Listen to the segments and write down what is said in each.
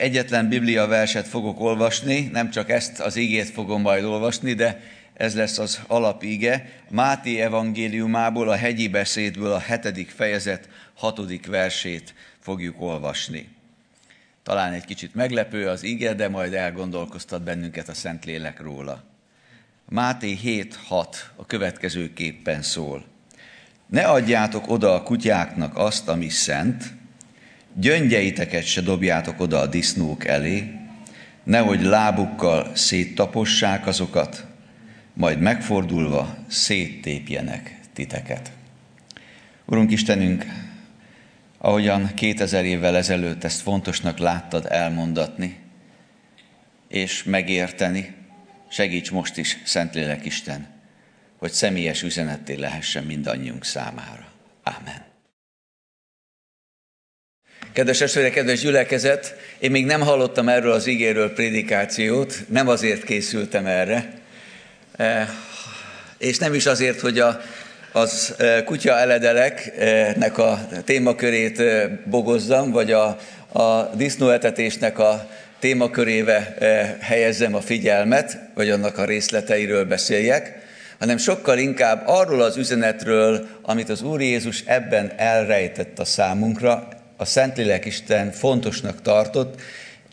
Egyetlen Biblia verset fogok olvasni, nem csak ezt az ígét fogom majd olvasni, de ez lesz az alapíge. Máté evangéliumából, a hegyi beszédből a hetedik fejezet hatodik versét fogjuk olvasni. Talán egy kicsit meglepő az íge, de majd elgondolkoztat bennünket a Szentlélek róla. Máté 7.6 a következőképpen szól. Ne adjátok oda a kutyáknak azt, ami szent, gyöngyeiteket se dobjátok oda a disznók elé, nehogy lábukkal széttapossák azokat, majd megfordulva széttépjenek titeket. Urunk Istenünk, ahogyan 2000 évvel ezelőtt ezt fontosnak láttad elmondatni, és megérteni, segíts most is, Szentlélek Isten, hogy személyes üzenetté lehessen mindannyiunk számára. Amen. Kedves testvérek, kedves gyülekezet, én még nem hallottam erről az igéről prédikációt, nem azért készültem erre, eh, és nem is azért, hogy a, az eh, kutya eledeleknek a témakörét eh, bogozzam, vagy a, a disznóetetésnek a témakörébe helyezzem a figyelmet, vagy annak a részleteiről beszéljek, hanem sokkal inkább arról az üzenetről, amit az Úr Jézus ebben elrejtett a számunkra, a Szentlélek Isten fontosnak tartott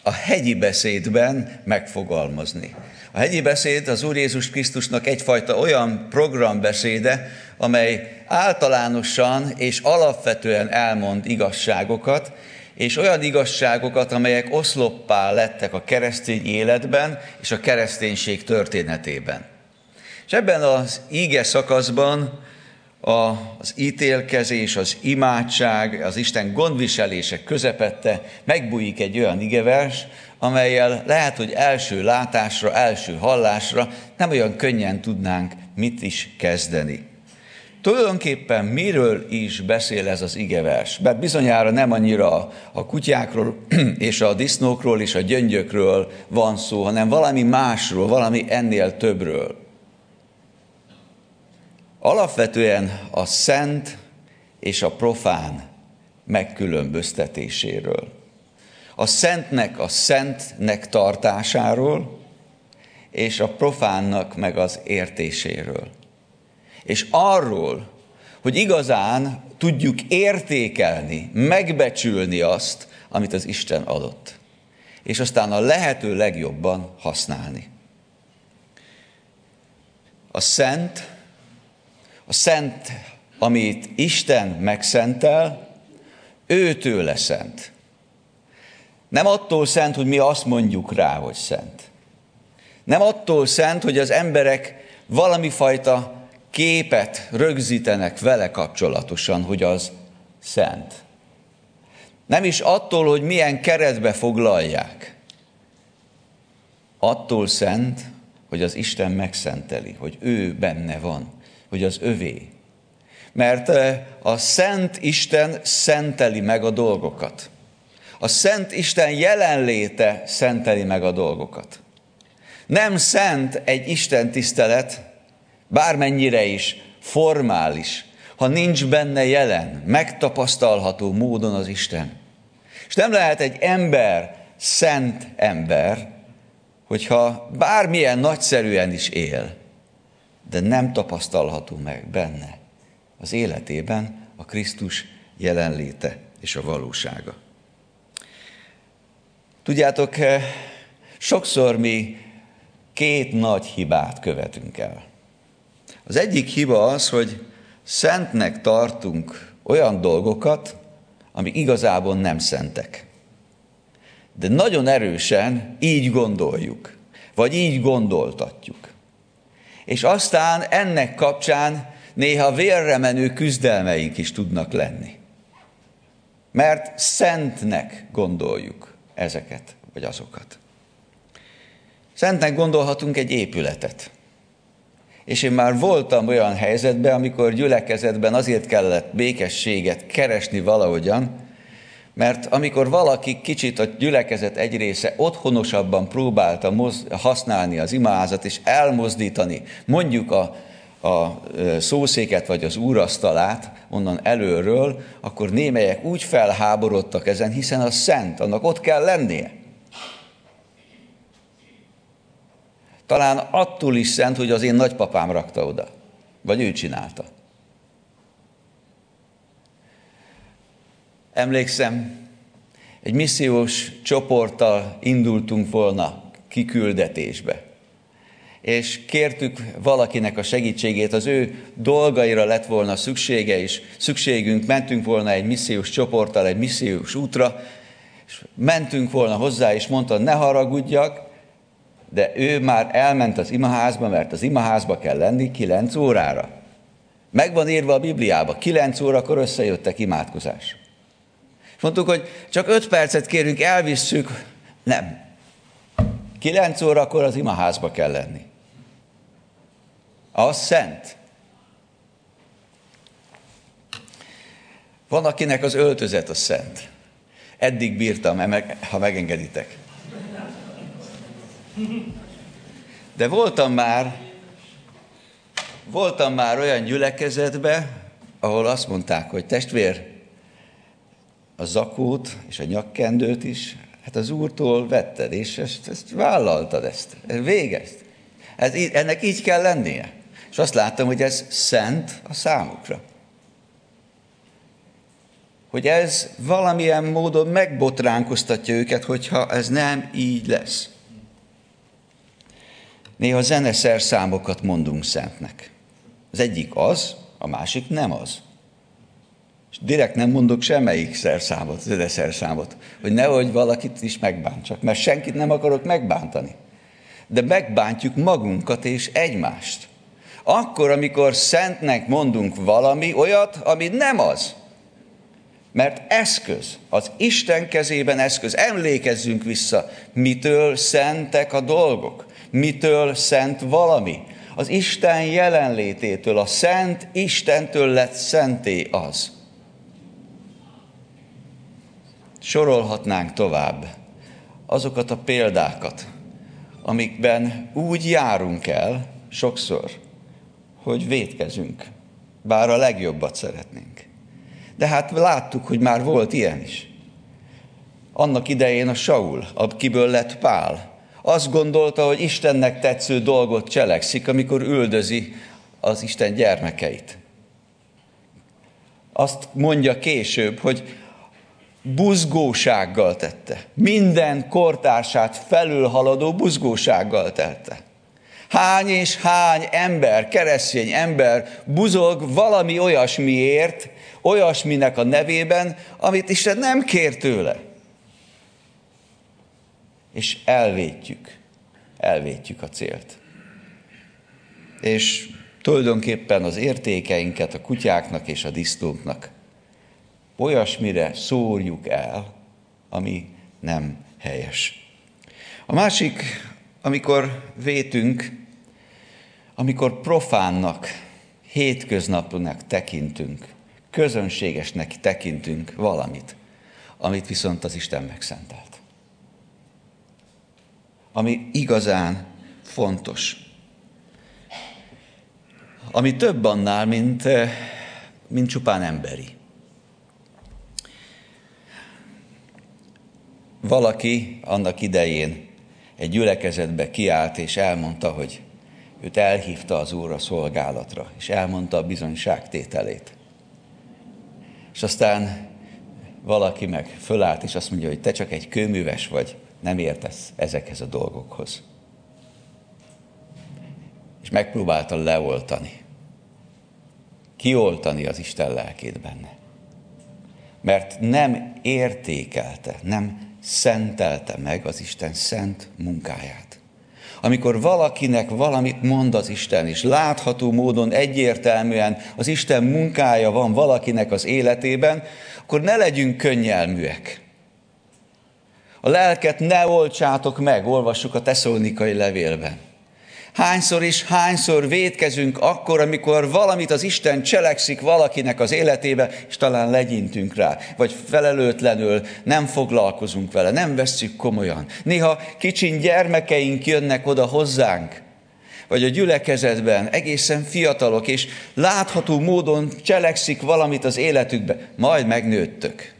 a hegyi beszédben megfogalmazni. A hegyi beszéd az Úr Jézus Krisztusnak egyfajta olyan programbeszéde, amely általánosan és alapvetően elmond igazságokat, és olyan igazságokat, amelyek oszloppá lettek a keresztény életben és a kereszténység történetében. És ebben az íge szakaszban az ítélkezés, az imádság, az Isten gondviselése közepette megbújik egy olyan igevers, amelyel lehet, hogy első látásra, első hallásra nem olyan könnyen tudnánk mit is kezdeni. Tulajdonképpen miről is beszél ez az igevers? Mert bizonyára nem annyira a kutyákról és a disznókról és a gyöngyökről van szó, hanem valami másról, valami ennél többről. Alapvetően a szent és a profán megkülönböztetéséről. A szentnek a szentnek tartásáról, és a profánnak meg az értéséről. És arról, hogy igazán tudjuk értékelni, megbecsülni azt, amit az Isten adott. És aztán a lehető legjobban használni. A szent a szent, amit Isten megszentel, őtőle szent. Nem attól szent, hogy mi azt mondjuk rá, hogy szent. Nem attól szent, hogy az emberek valami fajta képet rögzítenek vele kapcsolatosan, hogy az szent. Nem is attól, hogy milyen keretbe foglalják. Attól szent, hogy az Isten megszenteli, hogy ő benne van hogy az övé. Mert a Szent Isten szenteli meg a dolgokat. A Szent Isten jelenléte szenteli meg a dolgokat. Nem szent egy Isten tisztelet, bármennyire is formális, ha nincs benne jelen, megtapasztalható módon az Isten. És nem lehet egy ember szent ember, hogyha bármilyen nagyszerűen is él, de nem tapasztalható meg benne az életében a Krisztus jelenléte és a valósága. Tudjátok, eh, sokszor mi két nagy hibát követünk el. Az egyik hiba az, hogy szentnek tartunk olyan dolgokat, amik igazából nem szentek. De nagyon erősen így gondoljuk, vagy így gondoltatjuk és aztán ennek kapcsán néha vérre menő küzdelmeink is tudnak lenni. Mert szentnek gondoljuk ezeket, vagy azokat. Szentnek gondolhatunk egy épületet. És én már voltam olyan helyzetben, amikor gyülekezetben azért kellett békességet keresni valahogyan, mert amikor valaki kicsit a gyülekezet egy része otthonosabban próbálta moz- használni az imázat és elmozdítani, mondjuk a, a szószéket vagy az úrasztalát onnan előről, akkor némelyek úgy felháborodtak ezen, hiszen az szent, annak ott kell lennie. Talán attól is szent, hogy az én nagypapám rakta oda, vagy ő csinálta. Emlékszem, egy missziós csoporttal indultunk volna kiküldetésbe. És kértük valakinek a segítségét, az ő dolgaira lett volna szüksége, és szükségünk, mentünk volna egy missziós csoporttal, egy missziós útra, és mentünk volna hozzá, és mondta, ne haragudjak, de ő már elment az imaházba, mert az imaházba kell lenni 9 órára. Meg van írva a Bibliába, 9 órakor összejöttek imádkozás. És mondtuk, hogy csak 5 percet kérünk, elvisszük. Nem. 9 órakor az imaházba kell lenni. Az szent. Van, akinek az öltözet a szent. Eddig bírtam, ha megengeditek. De voltam már, voltam már olyan gyülekezetbe, ahol azt mondták, hogy testvér, a zakót és a nyakkendőt is, hát az úrtól vetted, és ezt, ezt vállaltad ezt. Végezt. Ez, ennek így kell lennie. És azt láttam, hogy ez szent a számukra. Hogy ez valamilyen módon megbotránkoztatja őket, hogyha ez nem így lesz. Néha zeneszerszámokat mondunk szentnek. Az egyik az, a másik nem az. És direkt nem mondok semmelyik szerszámot, zeneszerszámot, hogy nehogy valakit is megbántsak, mert senkit nem akarok megbántani. De megbántjuk magunkat és egymást. Akkor, amikor szentnek mondunk valami olyat, ami nem az. Mert eszköz, az Isten kezében eszköz. Emlékezzünk vissza, mitől szentek a dolgok mitől szent valami. Az Isten jelenlététől, a szent Istentől lett szenté az. Sorolhatnánk tovább azokat a példákat, amikben úgy járunk el sokszor, hogy vétkezünk, bár a legjobbat szeretnénk. De hát láttuk, hogy már volt ilyen is. Annak idején a Saul, akiből lett Pál, azt gondolta, hogy Istennek tetsző dolgot cselekszik, amikor üldözi az Isten gyermekeit. Azt mondja később, hogy buzgósággal tette. Minden kortársát felülhaladó buzgósággal tette. Hány és hány ember, keresztény ember buzog valami olyasmiért, olyasminek a nevében, amit Isten nem kér tőle és elvétjük, elvétjük a célt. És tulajdonképpen az értékeinket a kutyáknak és a disztóknak olyasmire szórjuk el, ami nem helyes. A másik, amikor vétünk, amikor profánnak, hétköznapnak tekintünk, közönségesnek tekintünk valamit, amit viszont az Isten megszentelt ami igazán fontos. Ami több annál, mint, eh, mint csupán emberi. Valaki annak idején egy gyülekezetbe kiállt és elmondta, hogy őt elhívta az Úr a szolgálatra, és elmondta a bizonyságtételét. És aztán valaki meg fölállt, és azt mondja, hogy te csak egy kőműves vagy, nem értesz ezekhez a dolgokhoz. És megpróbálta leoltani. Kioltani az Isten lelkét benne. Mert nem értékelte, nem szentelte meg az Isten szent munkáját. Amikor valakinek valamit mond az Isten, és látható módon egyértelműen az Isten munkája van valakinek az életében, akkor ne legyünk könnyelműek a lelket ne oltsátok meg, olvassuk a teszonikai levélben. Hányszor is hányszor védkezünk akkor, amikor valamit az Isten cselekszik valakinek az életébe, és talán legyintünk rá, vagy felelőtlenül nem foglalkozunk vele, nem vesszük komolyan. Néha kicsin gyermekeink jönnek oda hozzánk, vagy a gyülekezetben, egészen fiatalok, és látható módon cselekszik valamit az életükbe, majd megnőttök.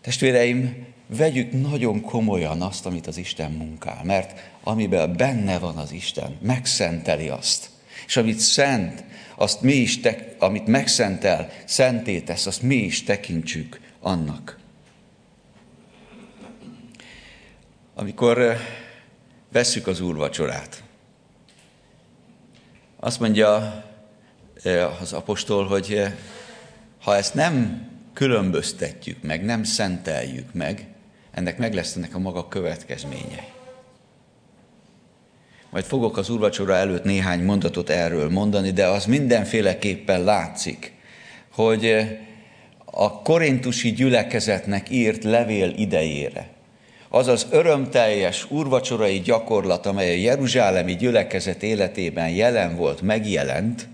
Testvéreim, vegyük nagyon komolyan azt, amit az Isten munkál, mert amiben benne van az Isten, megszenteli azt. És amit szent, azt mi is, te, amit megszentel, szenté tesz, azt mi is tekintsük annak. Amikor vesszük az úrvacsorát, azt mondja az apostol, hogy ha ezt nem különböztetjük meg, nem szenteljük meg, ennek meg lesznek a maga következményei. Majd fogok az úrvacsora előtt néhány mondatot erről mondani, de az mindenféleképpen látszik, hogy a korintusi gyülekezetnek írt levél idejére, az az örömteljes úrvacsorai gyakorlat, amely a Jeruzsálemi gyülekezet életében jelen volt, megjelent,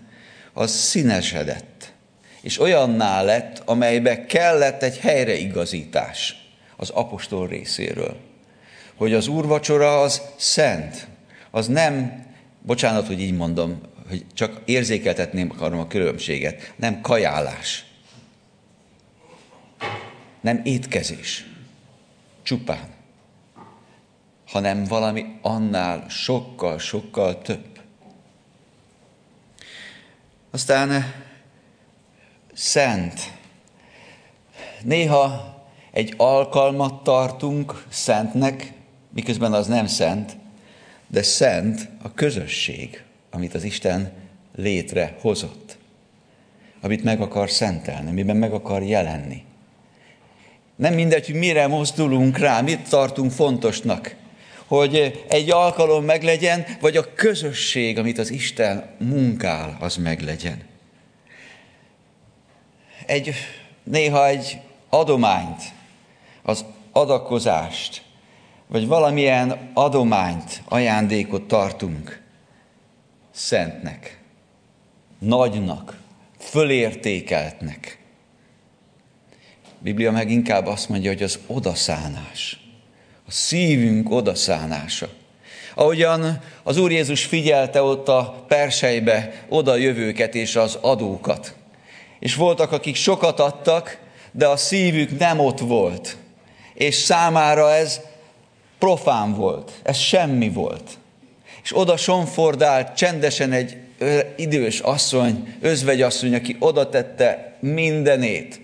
az színesedett. És olyanná lett, amelybe kellett egy helyreigazítás az apostol részéről. Hogy az úrvacsora az szent, az nem, bocsánat, hogy így mondom, hogy csak érzékeltetném akarom a különbséget, nem kajálás, nem étkezés, csupán, hanem valami annál sokkal, sokkal több. Aztán szent. Néha egy alkalmat tartunk szentnek, miközben az nem szent, de szent a közösség, amit az Isten létrehozott, amit meg akar szentelni, amiben meg akar jelenni. Nem mindegy, hogy mire mozdulunk rá, mit tartunk fontosnak, hogy egy alkalom meglegyen, vagy a közösség, amit az Isten munkál, az meglegyen. Egy, néha egy adományt, az adakozást, vagy valamilyen adományt, ajándékot tartunk szentnek, nagynak, fölértékeltnek. A Biblia meg inkább azt mondja, hogy az odaszánás, a szívünk odaszánása. Ahogyan az Úr Jézus figyelte ott a persejbe oda jövőket és az adókat. És voltak, akik sokat adtak, de a szívük nem ott volt. És számára ez profán volt, ez semmi volt. És oda sonfordált csendesen egy idős asszony, özvegyasszony, aki oda tette mindenét.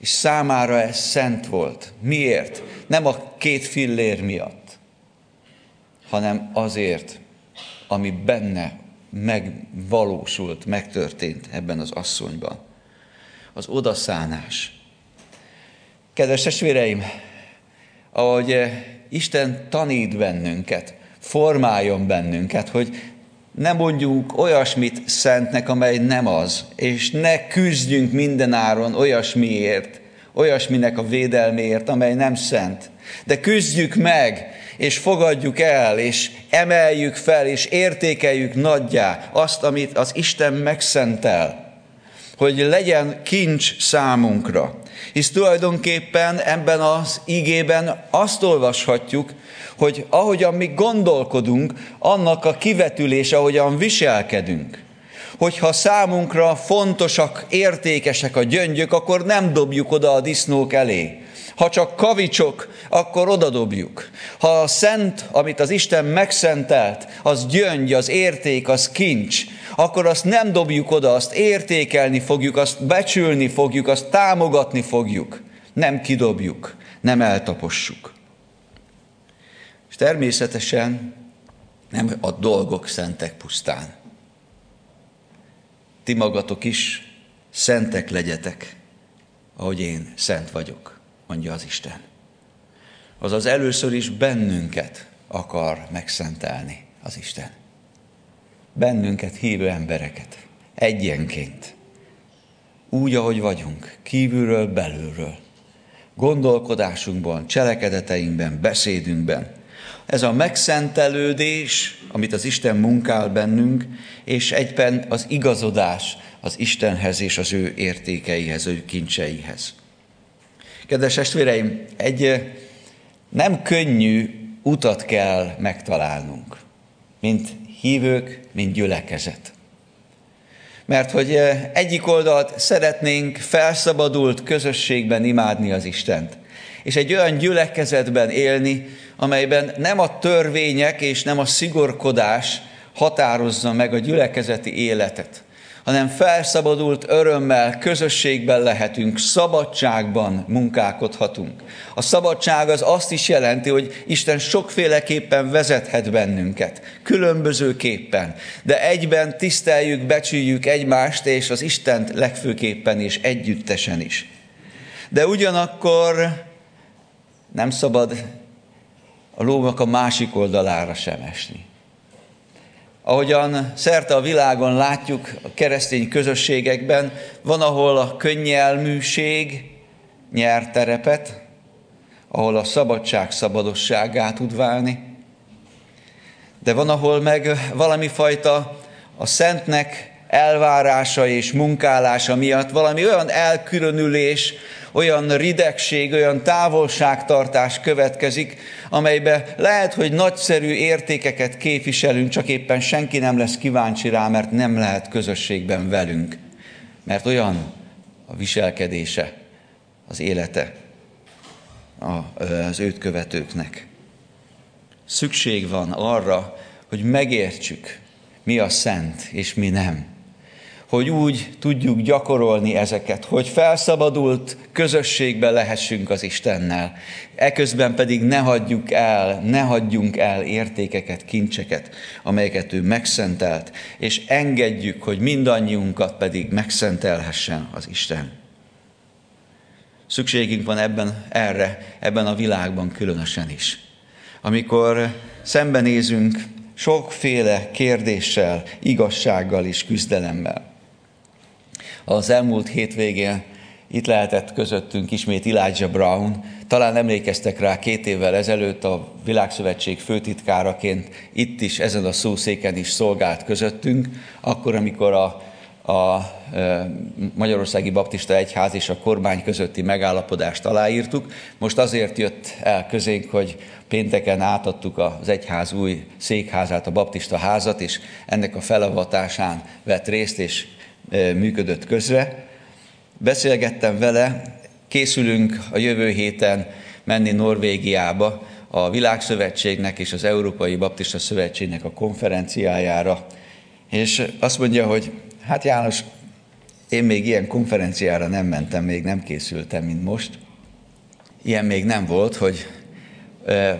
És számára ez szent volt. Miért? Nem a két fillér miatt, hanem azért, ami benne megvalósult, megtörtént ebben az asszonyban. Az odaszánás. Kedves testvéreim, ahogy eh, Isten tanít bennünket, formáljon bennünket, hogy ne mondjunk olyasmit szentnek, amely nem az, és ne küzdjünk mindenáron olyasmiért, olyasminek a védelméért, amely nem szent. De küzdjük meg, és fogadjuk el, és emeljük fel, és értékeljük nagyjá azt, amit az Isten megszentel, hogy legyen kincs számunkra. Hisz tulajdonképpen ebben az igében azt olvashatjuk, hogy ahogyan mi gondolkodunk, annak a kivetülése, ahogyan viselkedünk. Hogyha számunkra fontosak, értékesek a gyöngyök, akkor nem dobjuk oda a disznók elé. Ha csak kavicsok, akkor odadobjuk. Ha a szent, amit az Isten megszentelt, az gyöngy, az érték, az kincs, akkor azt nem dobjuk oda, azt értékelni fogjuk, azt becsülni fogjuk, azt támogatni fogjuk. Nem kidobjuk, nem eltapossuk. És természetesen nem a dolgok szentek pusztán. Ti magatok is szentek legyetek, ahogy én szent vagyok, mondja az Isten. Azaz először is bennünket akar megszentelni az Isten bennünket hívő embereket, egyenként, úgy, ahogy vagyunk, kívülről, belülről, gondolkodásunkban, cselekedeteinkben, beszédünkben. Ez a megszentelődés, amit az Isten munkál bennünk, és egyben az igazodás az Istenhez és az ő értékeihez, ő kincseihez. Kedves testvéreim, egy nem könnyű utat kell megtalálnunk, mint hívők, mint gyülekezet. Mert hogy egyik oldalt szeretnénk felszabadult közösségben imádni az Istent. És egy olyan gyülekezetben élni, amelyben nem a törvények és nem a szigorkodás határozza meg a gyülekezeti életet, hanem felszabadult örömmel, közösségben lehetünk, szabadságban munkálkodhatunk. A szabadság az azt is jelenti, hogy Isten sokféleképpen vezethet bennünket, különbözőképpen, de egyben tiszteljük, becsüljük egymást és az Istent legfőképpen és együttesen is. De ugyanakkor nem szabad a lónak a másik oldalára sem esni. Ahogyan szerte a világon látjuk a keresztény közösségekben, van, ahol a könnyelműség nyer terepet, ahol a szabadság szabadosságá tud válni, de van, ahol meg valami fajta a szentnek elvárása és munkálása miatt valami olyan elkülönülés, olyan ridegség, olyan távolságtartás következik, amelybe lehet, hogy nagyszerű értékeket képviselünk, csak éppen senki nem lesz kíváncsi rá, mert nem lehet közösségben velünk. Mert olyan a viselkedése, az élete az őt követőknek. Szükség van arra, hogy megértsük, mi a szent és mi nem hogy úgy tudjuk gyakorolni ezeket, hogy felszabadult közösségbe lehessünk az Istennel. Eközben pedig ne hagyjuk el, ne hagyjunk el értékeket, kincseket, amelyeket ő megszentelt, és engedjük, hogy mindannyiunkat pedig megszentelhessen az Isten. Szükségünk van ebben erre, ebben a világban különösen is. Amikor szembenézünk sokféle kérdéssel, igazsággal és küzdelemmel. Az elmúlt hétvégén itt lehetett közöttünk ismét Elijah Brown. Talán emlékeztek rá két évvel ezelőtt a Világszövetség főtitkáraként itt is, ezen a szószéken is szolgált közöttünk, akkor, amikor a, a Magyarországi Baptista Egyház és a kormány közötti megállapodást aláírtuk. Most azért jött el közénk, hogy pénteken átadtuk az egyház új székházát, a baptista házat, és ennek a felavatásán vett részt, és működött közre. Beszélgettem vele, készülünk a jövő héten menni Norvégiába a Világszövetségnek és az Európai Baptista Szövetségnek a konferenciájára, és azt mondja, hogy hát János, én még ilyen konferenciára nem mentem, még nem készültem, mint most. Ilyen még nem volt, hogy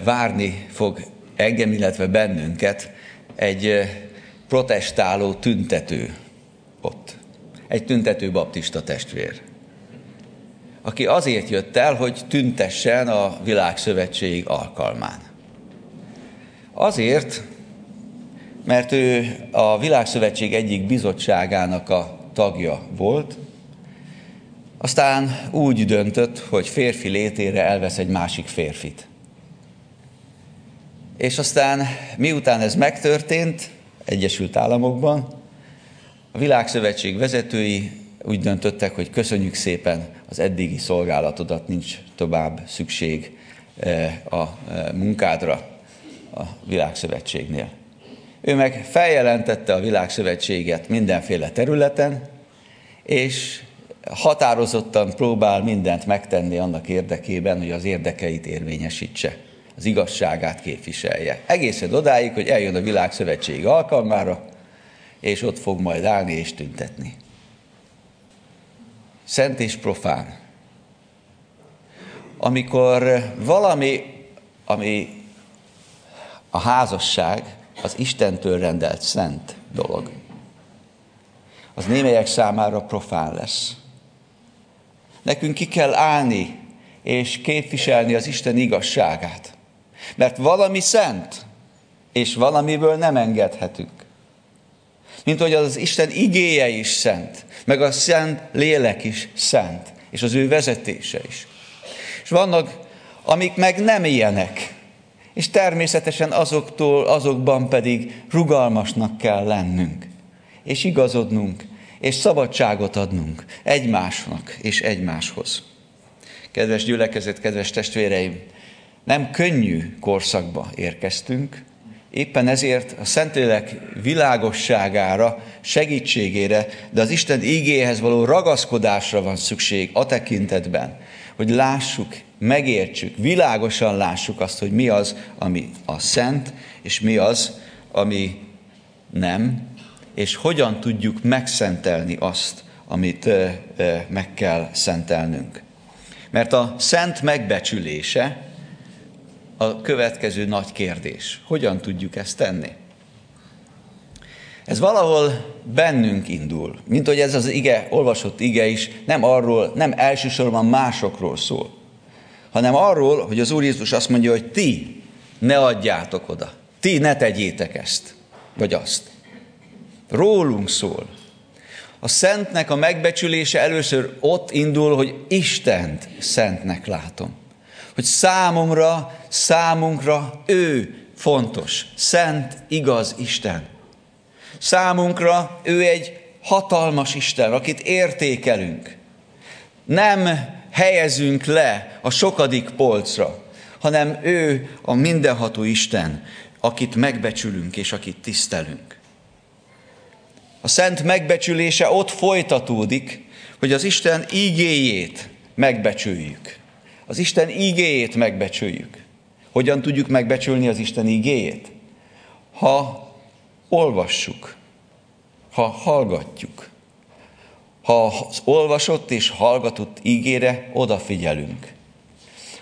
várni fog engem, illetve bennünket egy protestáló tüntető ott egy tüntető baptista testvér, aki azért jött el, hogy tüntessen a világszövetség alkalmán. Azért, mert ő a világszövetség egyik bizottságának a tagja volt, aztán úgy döntött, hogy férfi létére elvesz egy másik férfit. És aztán miután ez megtörtént Egyesült Államokban, a Világszövetség vezetői úgy döntöttek, hogy köszönjük szépen az eddigi szolgálatodat, nincs tovább szükség eh, a eh, munkádra a Világszövetségnél. Ő meg feljelentette a Világszövetséget mindenféle területen, és határozottan próbál mindent megtenni annak érdekében, hogy az érdekeit érvényesítse, az igazságát képviselje. Egészen odáig, hogy eljön a Világszövetség alkalmára, és ott fog majd állni és tüntetni. Szent és profán. Amikor valami, ami a házasság, az Istentől rendelt szent dolog, az némelyek számára profán lesz. Nekünk ki kell állni és képviselni az Isten igazságát. Mert valami szent, és valamiből nem engedhetünk. Mint hogy az Isten igéje is szent, meg a szent lélek is szent, és az ő vezetése is. És vannak, amik meg nem ilyenek, és természetesen azoktól, azokban pedig rugalmasnak kell lennünk, és igazodnunk, és szabadságot adnunk egymásnak és egymáshoz. Kedves gyülekezet, kedves testvéreim, nem könnyű korszakba érkeztünk, Éppen ezért a Szentlélek világosságára, segítségére, de az Isten ígéhez való ragaszkodásra van szükség a tekintetben, hogy lássuk, megértsük, világosan lássuk azt, hogy mi az, ami a szent, és mi az, ami nem, és hogyan tudjuk megszentelni azt, amit meg kell szentelnünk. Mert a szent megbecsülése a következő nagy kérdés. Hogyan tudjuk ezt tenni? Ez valahol bennünk indul, mint hogy ez az ige, olvasott ige is nem arról, nem elsősorban másokról szól, hanem arról, hogy az Úr Jézus azt mondja, hogy ti ne adjátok oda, ti ne tegyétek ezt, vagy azt. Rólunk szól. A szentnek a megbecsülése először ott indul, hogy Istent szentnek látom. Hogy számomra, számunkra ő fontos, szent, igaz Isten. Számunkra ő egy hatalmas Isten, akit értékelünk. Nem helyezünk le a sokadik polcra, hanem ő a mindenható Isten, akit megbecsülünk és akit tisztelünk. A szent megbecsülése ott folytatódik, hogy az Isten ígéjét megbecsüljük. Az Isten ígéjét megbecsüljük. Hogyan tudjuk megbecsülni az Isten ígéjét? Ha olvassuk, ha hallgatjuk, ha az olvasott és hallgatott ígére odafigyelünk.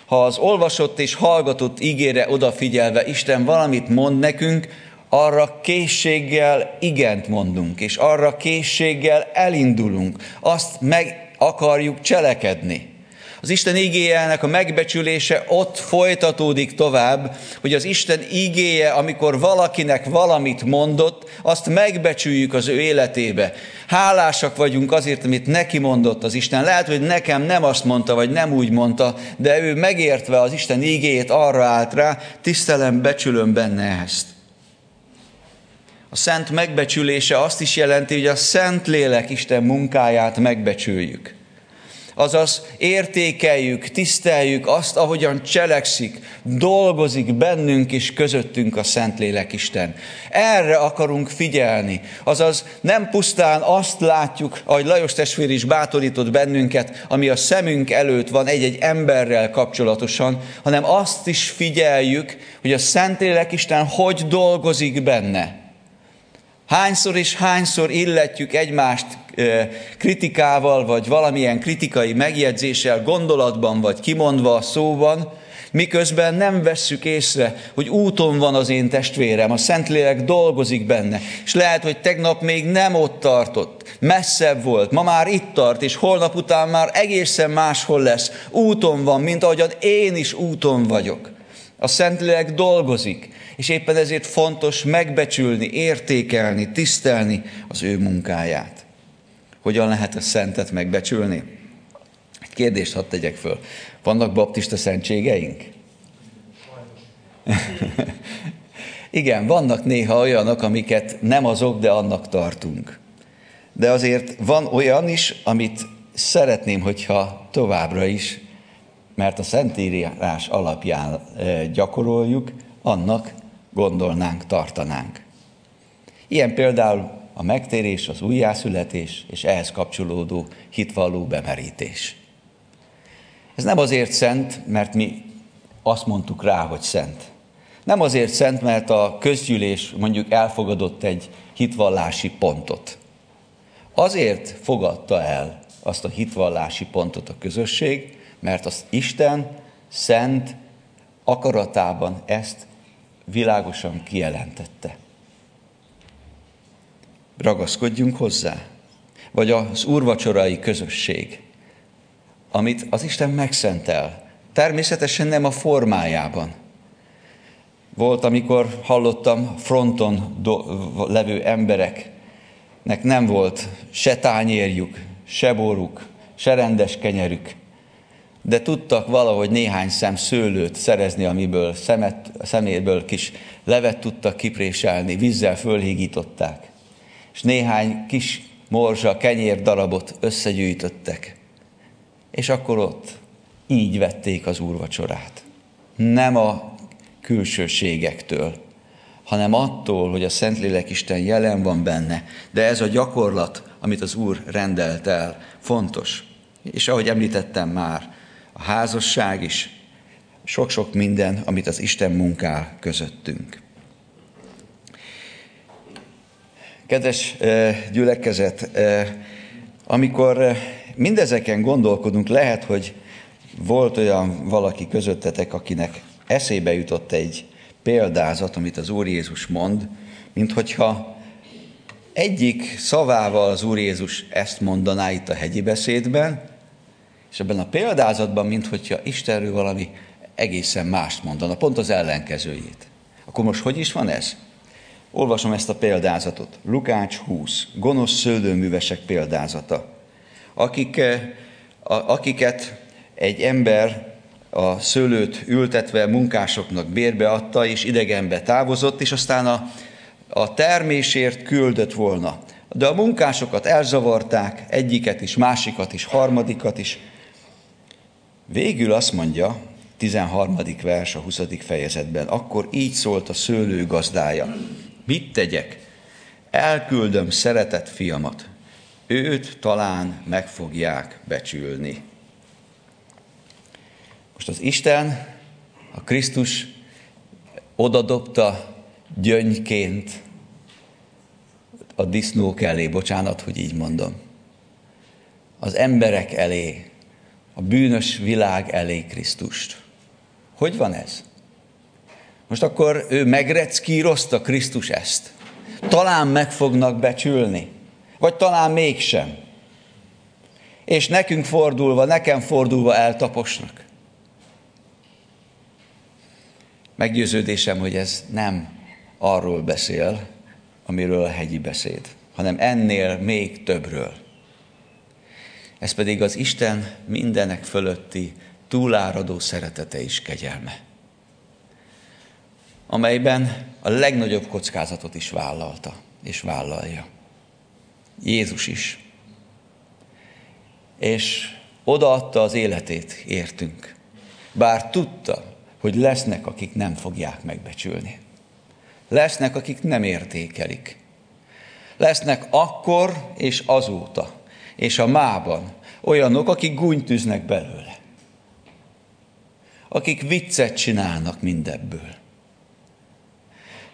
Ha az olvasott és hallgatott ígére odafigyelve Isten valamit mond nekünk, arra készséggel igent mondunk, és arra készséggel elindulunk, azt meg akarjuk cselekedni. Az Isten ígéjelnek a megbecsülése ott folytatódik tovább, hogy az Isten ígéje, amikor valakinek valamit mondott, azt megbecsüljük az ő életébe. Hálásak vagyunk azért, amit neki mondott az Isten. Lehet, hogy nekem nem azt mondta, vagy nem úgy mondta, de ő megértve az Isten ígéjét arra állt rá, tisztelem, becsülöm benne ezt. A szent megbecsülése azt is jelenti, hogy a szent lélek Isten munkáját megbecsüljük. Azaz értékeljük, tiszteljük azt, ahogyan cselekszik, dolgozik bennünk és közöttünk a Szentlélek Isten. Erre akarunk figyelni. Azaz nem pusztán azt látjuk, ahogy Lajos testvér is bátorított bennünket, ami a szemünk előtt van egy-egy emberrel kapcsolatosan, hanem azt is figyeljük, hogy a Szentlélek Isten hogy dolgozik benne Hányszor és hányszor illetjük egymást kritikával, vagy valamilyen kritikai megjegyzéssel, gondolatban, vagy kimondva szóban, miközben nem vesszük észre, hogy úton van az én testvérem, a Szentlélek dolgozik benne, és lehet, hogy tegnap még nem ott tartott, messzebb volt, ma már itt tart, és holnap után már egészen máshol lesz, úton van, mint ahogyan én is úton vagyok. A Szentlélek dolgozik, és éppen ezért fontos megbecsülni, értékelni, tisztelni az ő munkáját. Hogyan lehet a szentet megbecsülni? Egy kérdést hadd tegyek föl. Vannak baptista szentségeink? Igen, vannak néha olyanok, amiket nem azok, de annak tartunk. De azért van olyan is, amit szeretném, hogyha továbbra is, mert a Szentírás alapján eh, gyakoroljuk, annak gondolnánk, tartanánk. Ilyen például a megtérés, az újjászületés és ehhez kapcsolódó hitvalló bemerítés. Ez nem azért szent, mert mi azt mondtuk rá, hogy szent. Nem azért szent, mert a közgyűlés mondjuk elfogadott egy hitvallási pontot. Azért fogadta el azt a hitvallási pontot a közösség, mert az Isten szent akaratában ezt világosan kijelentette. Ragaszkodjunk hozzá. Vagy az úrvacsorai közösség, amit az Isten megszentel. Természetesen nem a formájában. Volt, amikor hallottam fronton do- levő embereknek nem volt se tányérjuk, se boruk, se rendes kenyerük, de tudtak valahogy néhány szem szőlőt szerezni, amiből szemet, szeméből kis levet tudtak kipréselni, vízzel fölhígították, és néhány kis morzsa, kenyér darabot összegyűjtöttek. És akkor ott így vették az úrvacsorát. Nem a külsőségektől, hanem attól, hogy a Szentlélek Isten jelen van benne. De ez a gyakorlat, amit az Úr rendelt el, fontos. És ahogy említettem már, a házasság is, sok-sok minden, amit az Isten munkál közöttünk. Kedves gyülekezet, amikor mindezeken gondolkodunk, lehet, hogy volt olyan valaki közöttetek, akinek eszébe jutott egy példázat, amit az Úr Jézus mond, mint hogyha egyik szavával az Úr Jézus ezt mondaná itt a hegyi beszédben, és ebben a példázatban, mint hogyha Istenről valami egészen mást mondana, pont az ellenkezőjét. Akkor most hogy is van ez? Olvasom ezt a példázatot. Lukács 20, gonosz szőlőművesek példázata, akik, eh, akiket egy ember a szőlőt ültetve munkásoknak bérbeadta, és idegenbe távozott, és aztán a, a termésért küldött volna. De a munkásokat elzavarták, egyiket is, másikat is, harmadikat is. Végül azt mondja, 13. vers a 20. fejezetben, akkor így szólt a szőlő gazdája. Mit tegyek? Elküldöm szeretett fiamat. Őt talán meg fogják becsülni. Most az Isten, a Krisztus odadobta gyöngyként a disznók elé, bocsánat, hogy így mondom, az emberek elé, a bűnös világ elé Krisztust. Hogy van ez? Most akkor ő megreckírozta Krisztus ezt. Talán meg fognak becsülni, vagy talán mégsem. És nekünk fordulva, nekem fordulva eltaposnak. Meggyőződésem, hogy ez nem arról beszél, amiről a hegyi beszéd, hanem ennél még többről. Ez pedig az Isten mindenek fölötti túláradó szeretete és kegyelme, amelyben a legnagyobb kockázatot is vállalta és vállalja. Jézus is. És odaadta az életét, értünk. Bár tudta, hogy lesznek, akik nem fogják megbecsülni. Lesznek, akik nem értékelik. Lesznek akkor és azóta, és a mában olyanok, akik gúnytűznek belőle. Akik viccet csinálnak mindebből.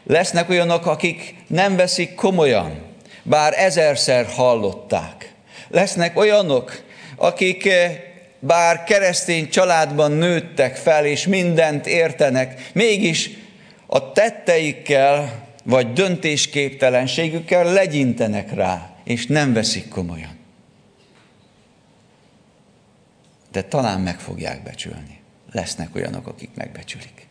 Lesznek olyanok, akik nem veszik komolyan, bár ezerszer hallották. Lesznek olyanok, akik eh, bár keresztény családban nőttek fel, és mindent értenek, mégis a tetteikkel vagy döntésképtelenségükkel legyintenek rá, és nem veszik komolyan. De talán meg fogják becsülni. Lesznek olyanok, akik megbecsülik.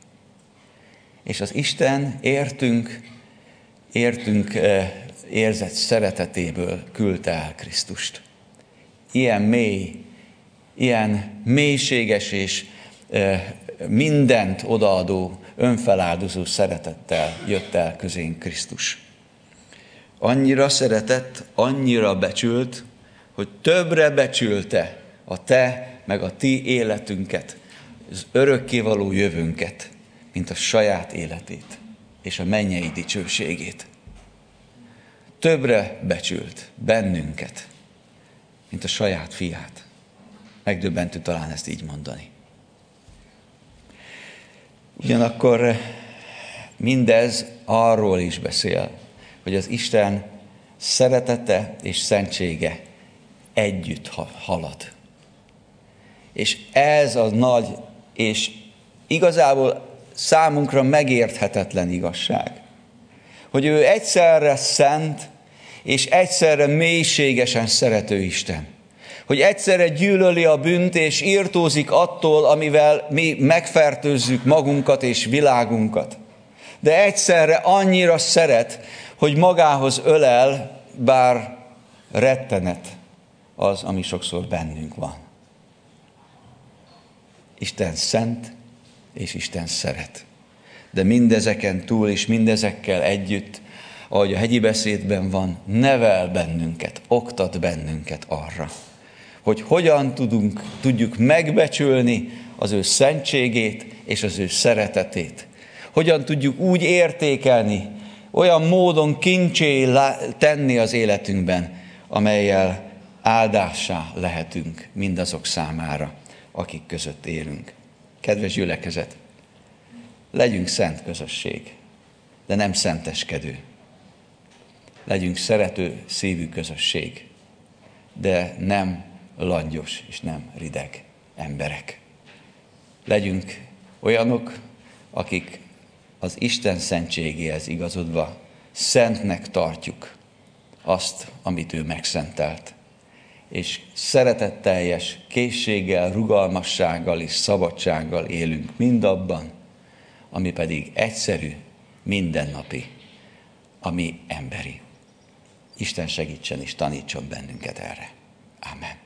És az Isten értünk, értünk eh, érzett szeretetéből küldte el Krisztust. Ilyen mély ilyen mélységes és mindent odaadó, önfeláldozó szeretettel jött el közénk Krisztus. Annyira szeretett, annyira becsült, hogy többre becsülte a te meg a ti életünket, az örökkévaló jövőnket, mint a saját életét és a mennyei dicsőségét. Többre becsült bennünket, mint a saját fiát. Megdöbbentő talán ezt így mondani. Ugyanakkor eh, mindez arról is beszél, hogy az Isten szeretete és szentsége együtt halad. És ez a nagy és igazából számunkra megérthetetlen igazság, hogy ő egyszerre szent és egyszerre mélységesen szerető Isten hogy egyszerre gyűlöli a bűnt, és írtózik attól, amivel mi megfertőzzük magunkat és világunkat. De egyszerre annyira szeret, hogy magához ölel, bár rettenet az, ami sokszor bennünk van. Isten szent, és Isten szeret. De mindezeken túl és mindezekkel együtt, ahogy a hegyi beszédben van, nevel bennünket, oktat bennünket arra, hogy hogyan tudunk, tudjuk megbecsülni az ő szentségét és az ő szeretetét. Hogyan tudjuk úgy értékelni, olyan módon kincsé tenni az életünkben, amelyel áldássá lehetünk mindazok számára, akik között élünk. Kedves gyülekezet, legyünk szent közösség, de nem szenteskedő. Legyünk szerető szívű közösség, de nem langyos és nem rideg emberek. Legyünk olyanok, akik az Isten szentségéhez igazodva szentnek tartjuk azt, amit ő megszentelt. És szeretetteljes készséggel, rugalmassággal és szabadsággal élünk mindabban, ami pedig egyszerű, mindennapi, ami emberi. Isten segítsen és tanítson bennünket erre. Amen.